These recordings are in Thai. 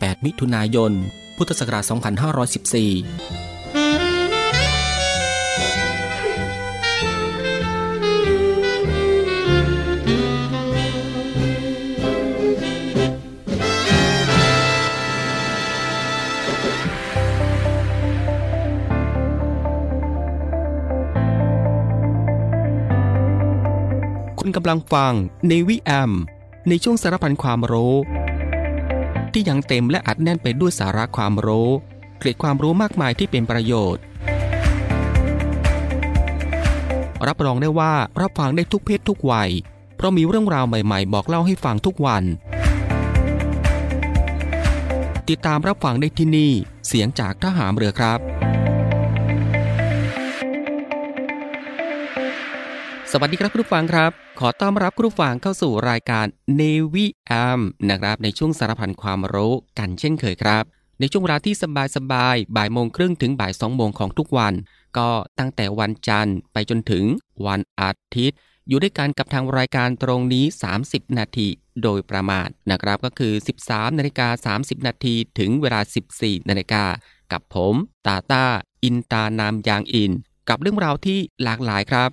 8 มิถุนายน พุทธศักราช 2514คุณกำลังฟังในวิแอม ในช่วงสารพันความรู้ ที่ยังเต็มและอัดแน่นไปด้วยสาระความรู้เกร็ดความรู้มากมายที่เป็นประโยชน์ รับรองได้ว่ารับฟังได้ทุกเพศทุกวัย เพราะมีเรื่องราวใหม่ๆ บอกเล่าให้ฟังทุกวัน ติดตามรับฟังได้ที่นี่ เสียงจากทหารเรือครับสวัสดีครับคุณผู้ฟังครับ ขอต้อนรับคุณผู้ฟังเข้าสู่รายการ Navy AM นะครับ ในช่วงสารพันความรู้กันเช่นเคยครับ ในช่วงเวลาที่สบายๆบ่ายโมงครึ่งถึงบ่ายสองโมงของทุกวัน ก็ตั้งแต่วันจันทร์ไปจนถึงวันอาทิตย์ อยู่ด้วยกันกับทางรายการตรงนี้ 30 นาทีโดยประมาณนะครับ ก็คือ 13นาฬิกา30 นาทีถึงเวลา 14นาฬิกากับผมตาตาอินตานามยางอิน กับเรื่องราวที่หลากหลายครับ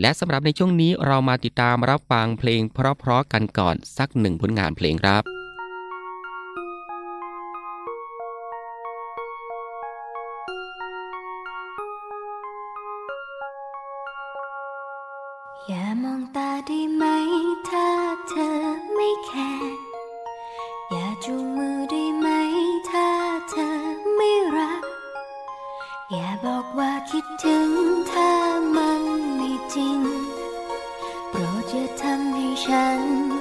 และสำหรับในช่วงนี้เรามาติดตามรับฟังเพลงเพราะๆกันก่อนสักหนึ่งผลงานเพลงครับอย่ามองตาได้ไหมถ้าเธอไม่แคร์อย่าจูงมือได้ไหมถ้าเธอไม่รัก อย่าบอกว่าคิดถึงถ้า 静隔着长亭山。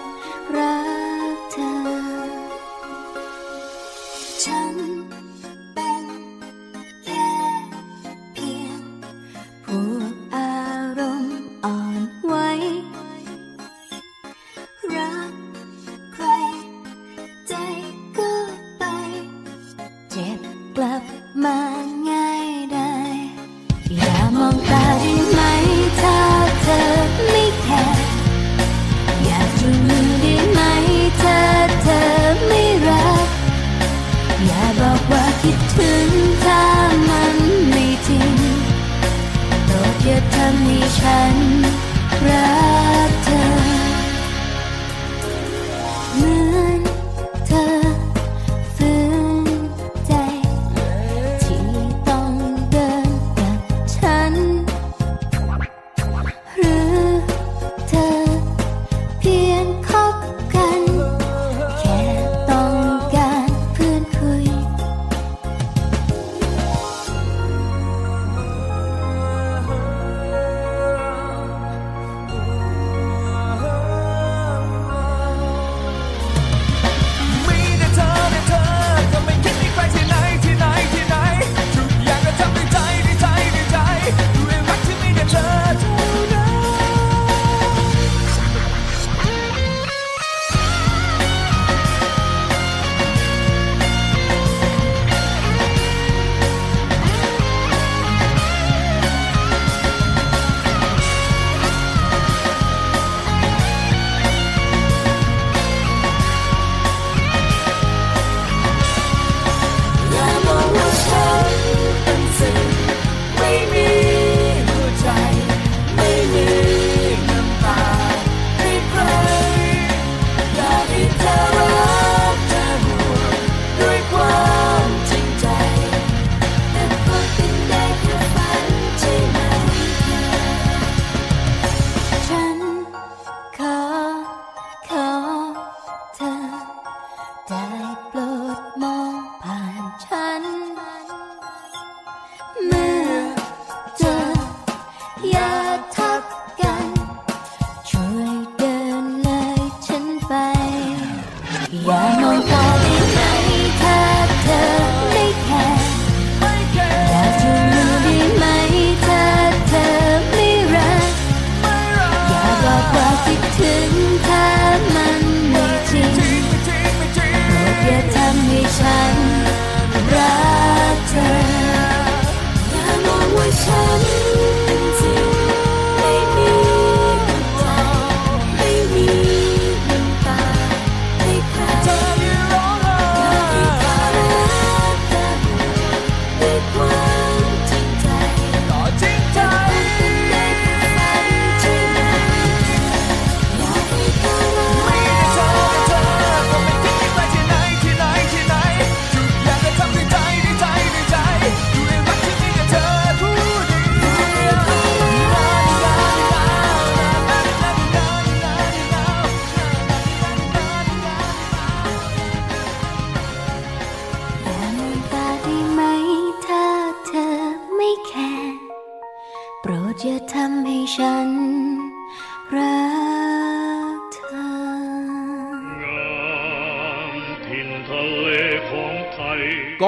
ฉันรัก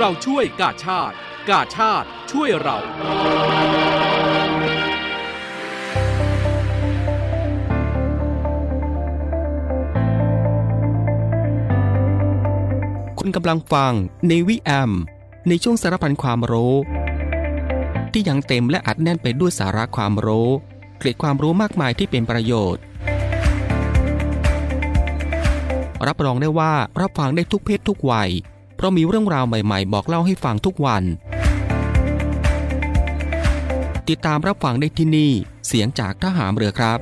เราช่วยกาชาติ กาชาติช่วยเรา คุณกำลังฟัง Navy AM ในช่วงสารพันความรู้ ที่ยังเต็มและอัดแน่นไปด้วยสาระความรู้เกร็ดความรู้มากมายที่เป็นประโยชน์ รับรองได้ว่ารับฟังได้ทุกเพศทุกวัย เพราะมีเรื่องราวใหม่ๆ บอกเล่าให้ฟังทุกวัน ติดตามรับฟังได้ที่นี่ เสียงจากทหามเรือครับ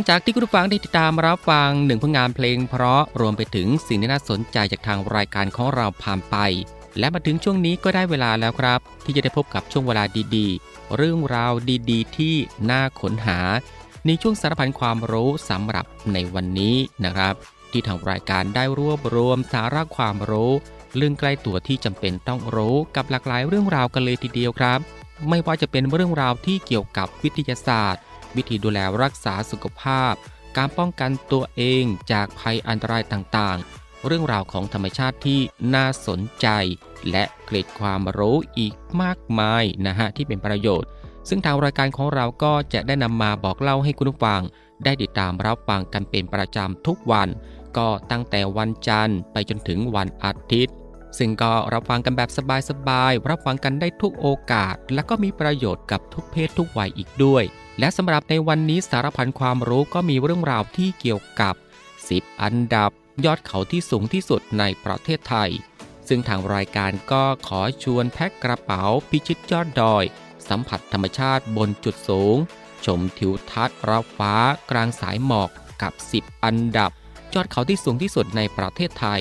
งจากที่คุณผู้ฟังได้ติดตามรับฟังหนึ่งผลงานเพลง เพราะรวมไปถึงสิ่งที่น่าสนใจจากทางรายการของเราผ่านไป และมาถึงช่วงนี้ก็ได้เวลาแล้วครับ ที่จะได้พบกับช่วงเวลาดีๆ เรื่องราวดีๆ ที่น่าค้นหา ในช่วงสารพันความรู้สำหรับในวันนี้นะครับ ที่ทางรายการได้รวบรวมสาระความรู้เรื่องใกล้ตัวที่จำเป็นต้องรู้กับหลากหลายเรื่องราวกันเลยทีเดียวครับ ไม่ว่าจะเป็นเรื่องราวที่เกี่ยวกับวิทยาศาสตร์ วิธีดูแลรักษาสุขภาพ การป้องกันตัวเองจากภัยอันตรายต่างๆ เรื่องราวของธรรมชาติที่น่าสนใจ และเกร็ดความรู้อีกมากมายนะฮะที่เป็นประโยชน์ ซึ่งทางรายการของเราก็จะได้นำมาบอกเล่าให้คุณผู้ฟัง ได้ติดตามรับฟังกันเป็นประจำทุกวัน ก็ตั้งแต่วันจันทร์ไปจนถึงวันอาทิตย์ซึ่งก็รับฟังกันแบบสบายๆ รับฟังกันได้ทุกโอกาส และก็มีประโยชน์กับทุกเพศทุกวัยอีกด้วย และสำหรับในวันนี้สารพันความรู้ก็มีเรื่องราวที่เกี่ยวกับ 10 อันดับยอดเขาที่สูงที่สุดในประเทศไทย ซึ่งทางรายการก็ขอชวนแพ็กกระเป๋าพิชิตยอดดอย สัมผัสธรรมชาติบนจุดสูง ชมทิวทัศน์รับฟ้ากลางสายหมอกกับ 10 อันดับ ยอดเขาที่สูงที่สุดในประเทศไทย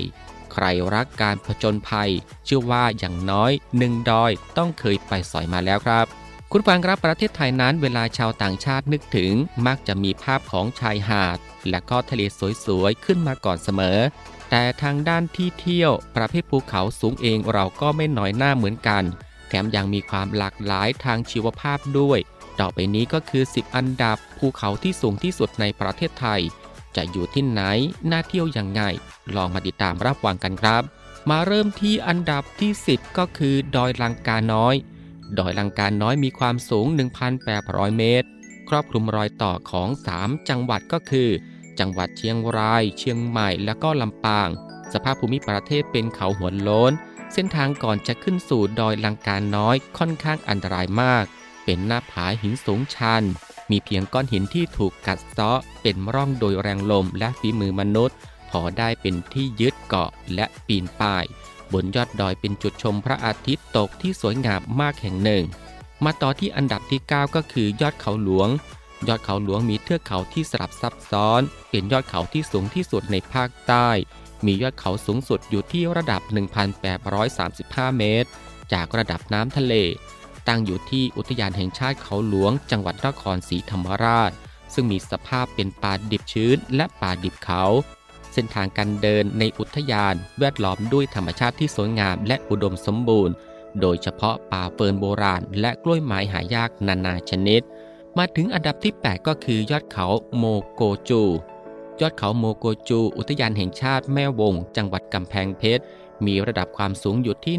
ใครรักการผจญภัย เชื่อว่าอย่างน้อยหนึ่งดอยต้องเคยไปสอยมาแล้วครับ คุณฟังครับประเทศไทยนั้นเวลาชาวต่างชาตินึกถึง มักจะมีภาพของชายหาด และก็ทะเลสวยๆ ขึ้นมาก่อนเสมอ แต่ทางด้านที่เที่ยว ประเภทภูเขาสูงเองเราก็ไม่น้อยหน้าเหมือนกัน แถมยังมีความหลากหลายทางชีวภาพด้วย ต่อไปนี้ก็คือ 10 อันดับภูเขาที่สูงที่สุดในประเทศไทย จะอยู่ที่ไหน น่าเที่ยวยังไง ลองมาติดตามรับฟังกันครับ มาเริ่มที่อันดับที่ 10 ก็คือ ดอยลังกาน้อย ดอยลังการน้อยมีความสูง 1,800 เมตร ครอบคลุมรอยต่อของ 3 จังหวัดก็คือ จังหวัดเชียงราย เชียงใหม่และก็ลำปาง สภาพภูมิประเทศเป็นเขาหัวโล้น เส้นทางก่อนจะขึ้นสู่ดอยลังการน้อยค่อนข้างอันตรายมาก เป็นหน้าผาหินสูงชัน มีเพียงก้อนหินที่ถูกกัดเซาะ เป็นร่องโดยแรงลมและฝีมือมนุษย์ พอได้เป็นที่ยึดเกาะและปีนป่าย บนยอดดอยเป็นจุดชมพระอาทิตย์ตกที่สวยงามมากแห่งหนึ่ง มาต่อที่อันดับที่ 9 ก็คือยอดเขาหลวง ยอดเขาหลวงมีเทือกเขาที่สลับซับซ้อน เป็นยอดเขาที่สูงที่สุดในภาคใต้ มียอดเขาสูงสุดอยู่ที่ระดับ 1,835 เมตร จากระดับน้ำทะเล ตั้งอยู่ที่อุทยานแห่งชาติเขาหลวง จังหวัดนครศรีธรรมราช ซึ่งมีสภาพเป็นป่าดิบชื้นและป่าดิบเขา ส้นทางการเดินในอุทยานแวดล้อมด้วยธรรมชาติที่สวยงามและอุดมสมบูรณ์ โดยเฉพาะป่าเฟิร์นโบราณ และกล้วยไม้หายากนานาชนิด มาถึงอันดับที่ 8 ก็คือยอดเขาโมโกจู ยอดเขาโมโกจู อุทยานแห่งชาติแม่วง จังหวัดกำแพงเพชร มีระดับความสูงอยู่ที่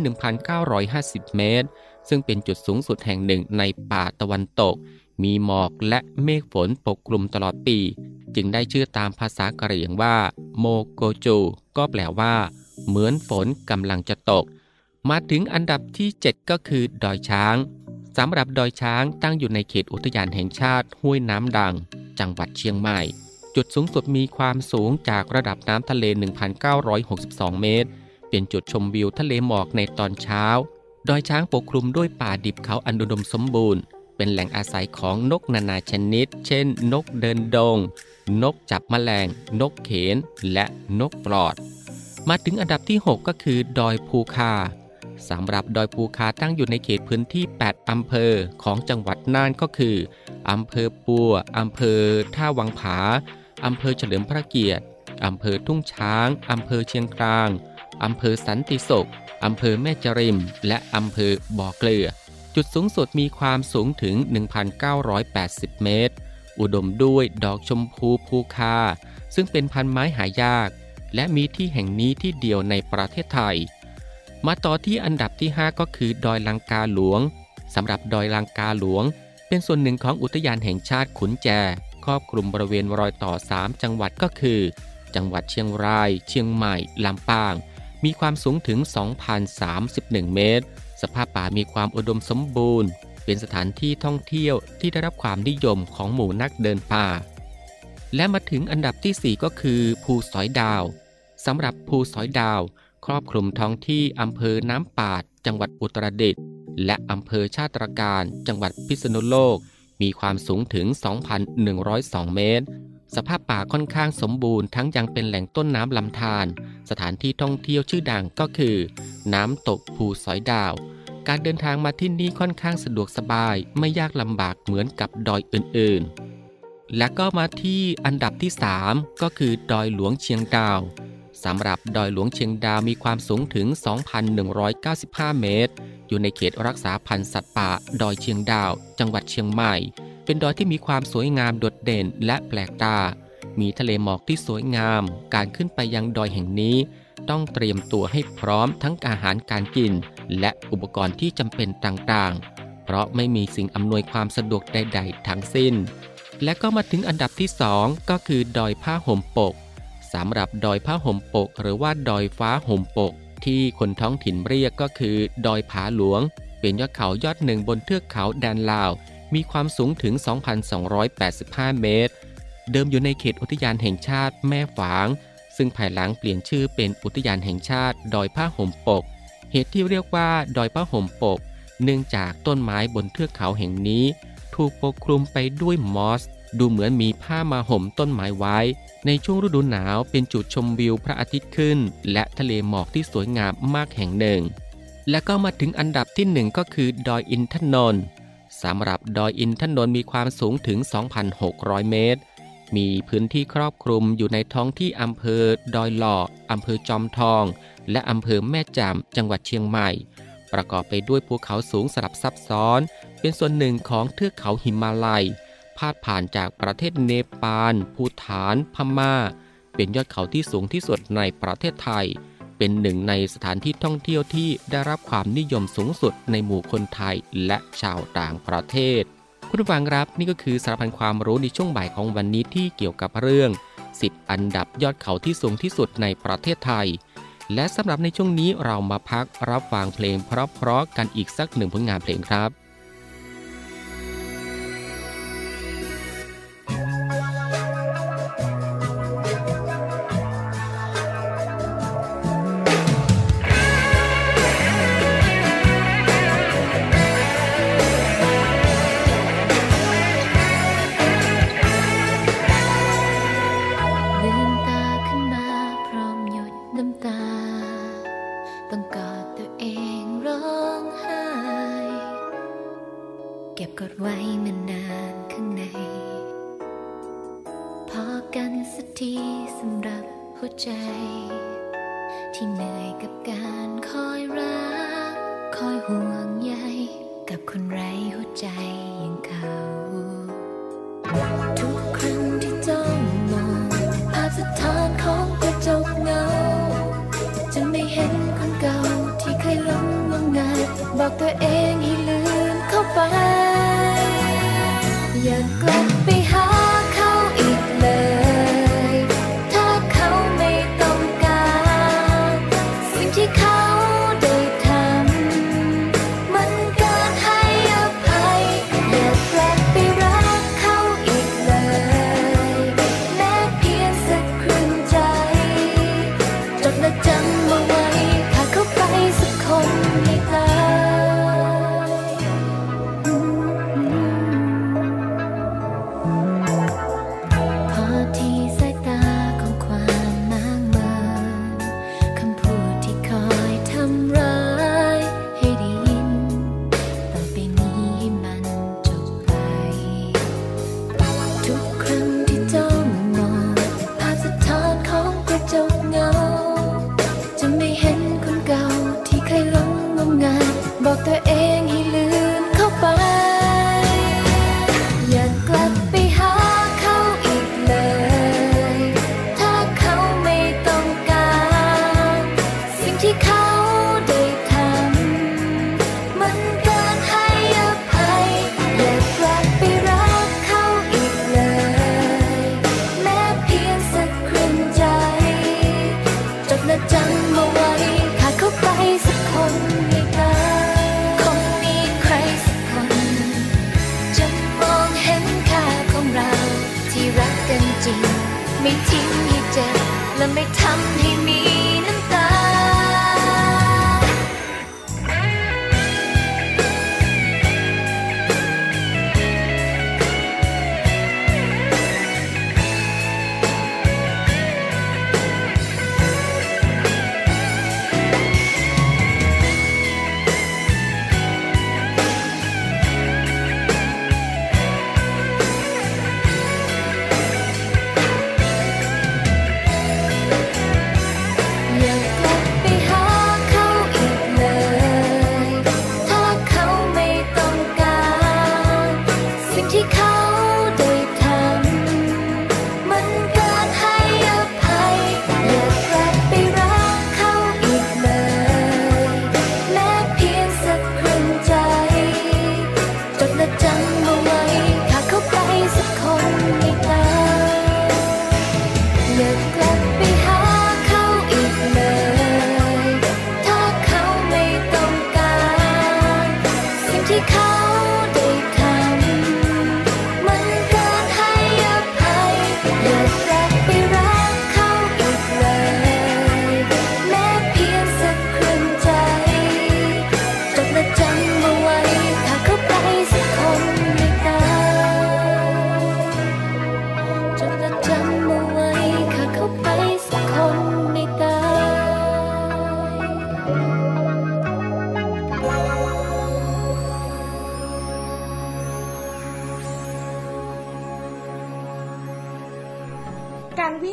1,950 เมตร ซึ่งเป็นจุดสูงสุดแห่งหนึ่งในป่าตะวันตก มีหมอกและเมฆฝนปกคลุมตลอดปี จึงได้ชื่อตามภาษากะเหรี่ยงว่า โมโกจู ก็แปลว่า เหมือนฝนกำลังจะตก มาถึงอันดับที่ 7 ก็คือดอยช้างสำหรับดอยช้างตั้งอยู่ในเขตอุทยานแห่งชาติห้วยน้ำดัง จังหวัดเชียงใหม่ จุดสูงสุดมีความสูงจากระดับน้ำทะเล 1,962 เมตร เป็นจุดชมวิวทะเลหมอกในตอนเช้า ดอยช้างปกคลุมด้วยป่าดิบเขาอันอุดมสมบูรณ์ เป็นแหล่งอาศัยของนกนานาชนิด เช่น นกเดินดง นกจับแมลง นกเขน และนกปลอด มาถึงอันดับที่ 6 ก็คือ ดอยภูคาสำหรับดอยภูคาตั้งอยู่ในเขตพื้นที่ 8 อำเภอของจังหวัดน่านก็คือ อำเภอปัว อำเภอท่าวังผา อำเภอเฉลิมพระเกียรติ อำเภอทุ่งช้าง อำเภอเชียงคราง อำเภอสันติสุขอำเภอแม่จริม และอำเภอบ่อเกลือ จุดสูงสุดมีความสูงถึง 1,980 เมตร อุดมด้วยดอกชมพูภูคา ซึ่งเป็นพันไม้หายาก และมีที่แห่งนี้ที่เดียวในประเทศไทย มาต่อที่อันดับที่ 5 ก็คือดอยลังกาหลวงสำหรับดอยลังกาหลวง เป็นส่วนหนึ่งของอุทยานแห่งชาติขุนแจ ครอบคลุมบริเวณรอยต่อ 3 จังหวัดก็คือ จังหวัดเชียงราย เชียงใหม่ ลำปาง มีความสูงถึง 2,031 เมตร สภาพป่ามีความอุดมสมบูรณ์ เป็นสถานที่ท่องเที่ยวที่ได้รับความนิยมของหมู่นักเดินป่า และมาถึงอันดับที่ 4 ก็คือภูสอยดาวสำหรับภูสอยดาว ครอบคลุมท้องที่อำเภอน้ำปาด จังหวัดอุตรดิตถ์และอำเภอชาตรการ จังหวัดพิษณุโลก มีความสูงถึง 2,102 เมตร สภาพป่าค่อนข้างสมบูรณ์ทั้งยังเป็นแหล่งต้นน้ำลำธารสถานที่ท่องเที่ยวชื่อดังก็คือ น้ำตกภูสอยดาว การเดินทางมาที่นี่ค่อนข้างสะดวกสบายไม่ยากลำบากเหมือนกับดอยอื่นๆ และก็มาที่อันดับที่ 3 ก็คือดอยหลวงเชียงดาว สำหรับดอยหลวงเชียงดาวมีความสูงถึง 2,195 เมตร อยู่ในเขตรักษาพันธุ์สัตว์ป่า ดอยเชียงดาว จังหวัดเชียงใหม่ เป็นดอยที่มีความสวยงามโดดเด่นและแปลกตา มีทะเลหมอกที่สวยงาม การขึ้นไปยังดอยแห่งนี้ ต้องเตรียมตัวให้พร้อมทั้งอาหารการกิน และอุปกรณ์ที่จำเป็นต่างๆ เพราะไม่มีสิ่งอำนวยความสะดวกใด ๆ ทั้งสิ้น และก็มาถึงอันดับที่ 2 ก็คือดอยผ้าห่มปก สำหรับดอยผ้าห่มปก หรือว่าดอยฟ้าห่มปก ที่คนท้องถิ่นเรียกก็คือ ดอยผาหลวง เป็นยอดเขายอดหนึ่งบนเทือกเขาแดนลาว มีความสูงถึง 2,285 เมตร เดิมอยู่ในเขตอุทยานแห่งชาติแม่ฝาง ซึ่งภายหลังเปลี่ยนชื่อเป็นอุทยานแห่งชาติ ดอยผ้าห่มปก เหตุที่เรียกว่า ดอยผ้าห่มปก เนื่องจากต้นไม้บนเทือกเขาแห่งนี้ ถูกปกคลุมไปด้วยมอส ดูเหมือนมีผ้ามาห่มต้นไม้ไว้ ในช่วงฤดูหนาวเป็นจุดชมวิวพระอาทิตย์ขึ้น และทะเลหมอกที่สวยงามมากแห่งหนึ่ง และก็มาถึงอันดับที่หนึ่งก็คือดอยอินทนนท์สำหรับดอยอินทนนท์มีความสูงถึง 2,600 เมตร มีพื้นที่ครอบคลุมอยู่ในท้องที่อำเภอ ดอยหล่ออำเภอจอมทอง และอำเภอแม่จำจังหวัดเชียงใหม่ ประกอบไปด้วยภูเขาสูงสลับซับซ้อน เป็นส่วนหนึ่งของเทือกเขาหิมาลัย พาดผ่านจากประเทศเนปาล ภูฐาน พม่า เป็นยอดเขาที่สูงที่สุดในประเทศไทย เป็นหนึ่งในสถานที่ท่องเที่ยวที่ได้รับความนิยมสูงสุดในหมู่คนไทยและชาวต่างประเทศ คุณผู้ฟังครับนี่ก็คือสารพันความรู้ในช่วงบ่ายของวันนี้ที่เกี่ยวกับเรื่อง 10 อันดับยอดเขาที่สูงที่สุดในประเทศไทย และสำหรับในช่วงนี้เรามาพักรับฟังเพลงเพราะๆกันอีกสักหนึ่งผลงานเพลงครับ และไม่ทำให้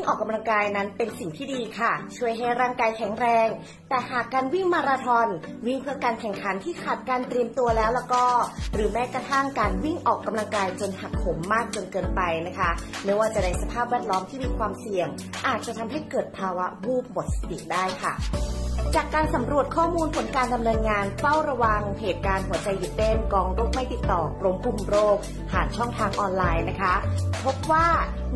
ออกกำลังกายนั้นเป็นสิ่งที่ดีค่ะ ช่วยให้ร่างกายแข็งแรง แต่หากการวิ่งมาราธอน วิ่งเพื่อการแข่งขันที่ขาดการเตรียมตัวแล้วแล้วก็ หรือแม้กระทั่งการวิ่งออกกำลังกายจนหักโหมมากจนเกินไปนะคะ ไม่ว่าจะในสภาพแวดล้อมที่มีความเสี่ยง อาจจะทำให้เกิดภาวะวูบหมดสติได้ค่ะ จากการสำรวจข้อมูลผลการดำเนินงานเฝ้าระวังเหตุการณ์หัวใจหยุดเต้นกองโรคไม่ติดต่อกรมควบคุมโรค ผ่านช่องทางออนไลน์นะคะ พบว่า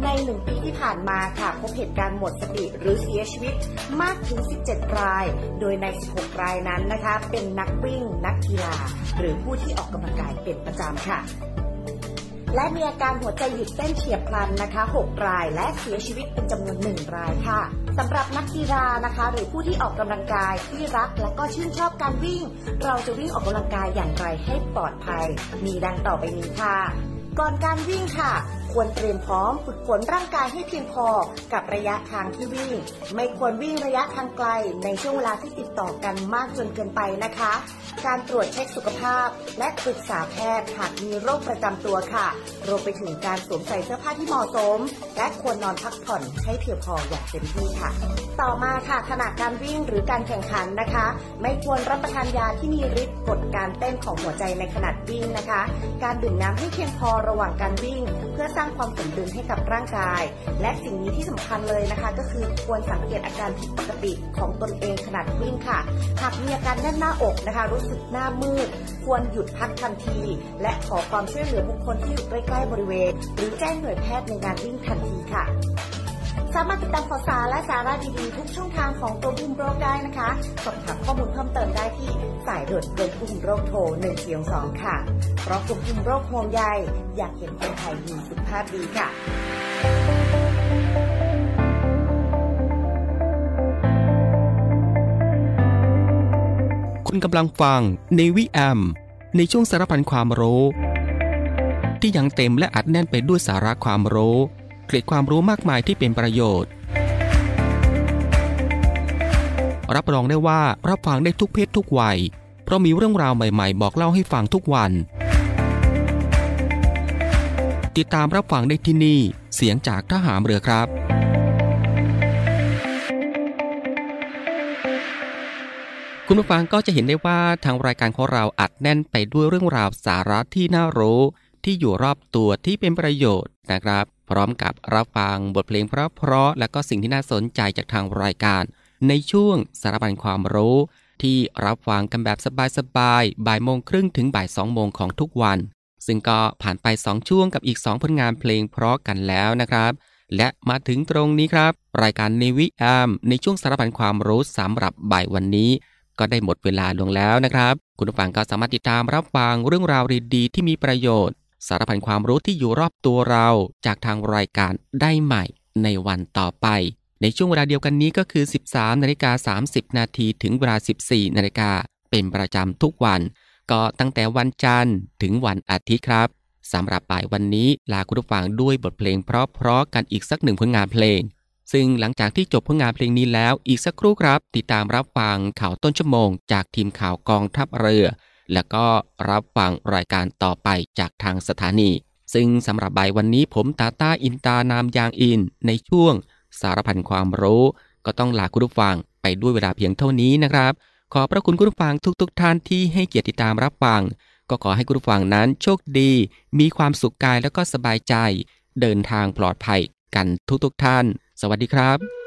ในหนึ่งปีที่ผ่านมาค่ะ พบเหตุการณ์หมดสติหรือเสียชีวิตมากถึง 17 ราย โดยใน 16 รายนั้นนะคะ เป็นนักวิ่ง นักกีฬา หรือผู้ที่ออกกำลังกายเป็นประจำค่ะ และมีอาการหัวใจหยุดเต้นเฉียบพลันนะคะ 6 ราย และเสียชีวิตเป็นจำนวน 1 รายค่ะสำหรับนักกีฬานะคะ หรือผู้ที่ออกกำลังกายที่รักและก็ชื่นชอบการวิ่ง เราจะวิ่งออกกำลังกายอย่างไรให้ปลอดภัย มีดังต่อไปนี้ค่ะ ก่อนการวิ่งค่ะ ควรเตรียมพร้อมฝึกฝนร่างกายให้เพียงพอกับระยะทางที่วิ่ง ไม่ควรวิ่งระยะทางไกลในช่วงเวลาที่ติดต่อกันมากจนเกินไปนะคะ การตรวจเช็คสุขภาพ และปรึกษาแพทย์หากมีโรคประจำตัวค่ะ รวมไปถึงการสวมใส่เสื้อผ้าที่เหมาะสม และควรนอนพักผ่อนให้เพียงพออย่างเต็มที่ค่ะ ต่อมาค่ะขณะการวิ่งหรือการแข่งขันนะคะ ไม่ควรรับประทานยาที่มีฤทธิ์กดการเต้นของหัวใจในขณะวิ่งนะคะ การดื่มน้ำให้เพียงพอระหว่างการวิ่ง เพื่อสร้างความสมดุลให้กับร่างกาย และสิ่งนี้ที่สำคัญเลยนะคะ ก็คือควรสังเกตอาการผิดปกติของตนเองขณะวิ่งค่ะ หากมีอาการแน่นหน้าอกนะคะ รู้สึกหน้ามืด ควรหยุดพักทันที และขอความช่วยเหลือบุคคลที่อยู่ใกล้ๆบริเวณ หรือแจ้งหน่วยแพทย์ในงานวิ่งทันทีค่ะ สามารถติดตามข่าวสารและสาระดีๆทุกช่องทางของกรมควบคุมโรคได้นะคะสอบถามข้อมูลเพิ่มเติมได้ที่สายด่วนกรมควบคุมโรคโทร1 4 2ค่ะ เพราะกรมควบคุมโรคห่วงใยอยากเห็นคนไทยมีสุขภาพดีค่ะคุณกำลังฟังในวิแอม ในช่วงสารพันความรู้ ที่ยังเต็มและอัดแน่นไปด้วยสาระความรู้ กร็ดความรู้มากมายที่เป็นประโยชน์ รับรองได้ว่ารับฟังได้ทุกเพศทุกวัย เพราะมีเรื่องราวใหม่ๆ บอกเล่าให้ฟังทุกวัน ติดตามรับฟังได้ที่นี่ เสียงจากทหามเรือครับคุณผู้ฟังก็จะเห็นได้ว่าทางรายการของเราอัดแน่นไปด้วยเรื่องราวสาระที่น่ารู้ ที่อยู่รอบตัวที่เป็นประโยชน์นะครับ พร้อมกับรับฟังบทเพลงเพราะๆและก็สิ่งที่น่าสนใจจากทางรายการ ในช่วงสารบัญความรู้ ที่รับฟังกันแบบสบายๆบ่ายโมงครึ่งถึงบ่ายสองโมงของทุกวัน ซึ่งก็ผ่านไป 2 ช่วงกับอีก 2 ผลงานเพลงเพราะกันแล้วนะครับและมาถึงตรงนี้ครับ รายการในวิแอมในช่วงสารพันความรู้สำหรับบ่ายวันนี้ ก็ได้หมดเวลาลงแล้วนะครับ คุณผู้ฟังก็สามารถติดตามรับฟังเรื่องราวดีๆที่มีประโยชน์ สารพันความรู้ที่อยู่รอบตัวเราจากทางรายการได้ใหม่ในวันต่อไป ในช่วงเวลาเดียวกันนี้ก็คือ 13นาฬิกา30 นาทีถึงเวลา 14นาฬิกาเป็นประจำทุกวัน ก็ตั้งแต่วันจันทร์ถึงวันอาทิตย์ครับสำหรับบ่ายวันนี้ลาคุณผู้ฟังด้วยบทเพลงเพราะๆกันอีกสักหนึ่งผลงานเพลง ซึ่งหลังจากที่จบผลงานเพลงนี้แล้วอีกสักครู่ครับ ติดตามรับฟังข่าวต้นชั่วโมง จากทีมข่าวกองทัพเรือ แล้วก็รับฟังรายการต่อไปจากทางสถานี ซึ่งสำหรับใบวันนี้ผมตาตาอินตานามยางอิน ในช่วง สารพันความรู้ ก็ต้องลาคุณผู้ฟังไปด้วยเวลาเพียงเท่านี้นะครับ ขอพระคุณคุณผู้ฟังทุกๆทท่านที่ให้เกียรติติดตามรับฟัง ก็ขอให้คุณผู้ฟังนั้นโชคดี มีความสุขกายแล้วก็สบายใจ เดินทางปลอดภัยกันทุกๆทท่าน สวัสดีครับ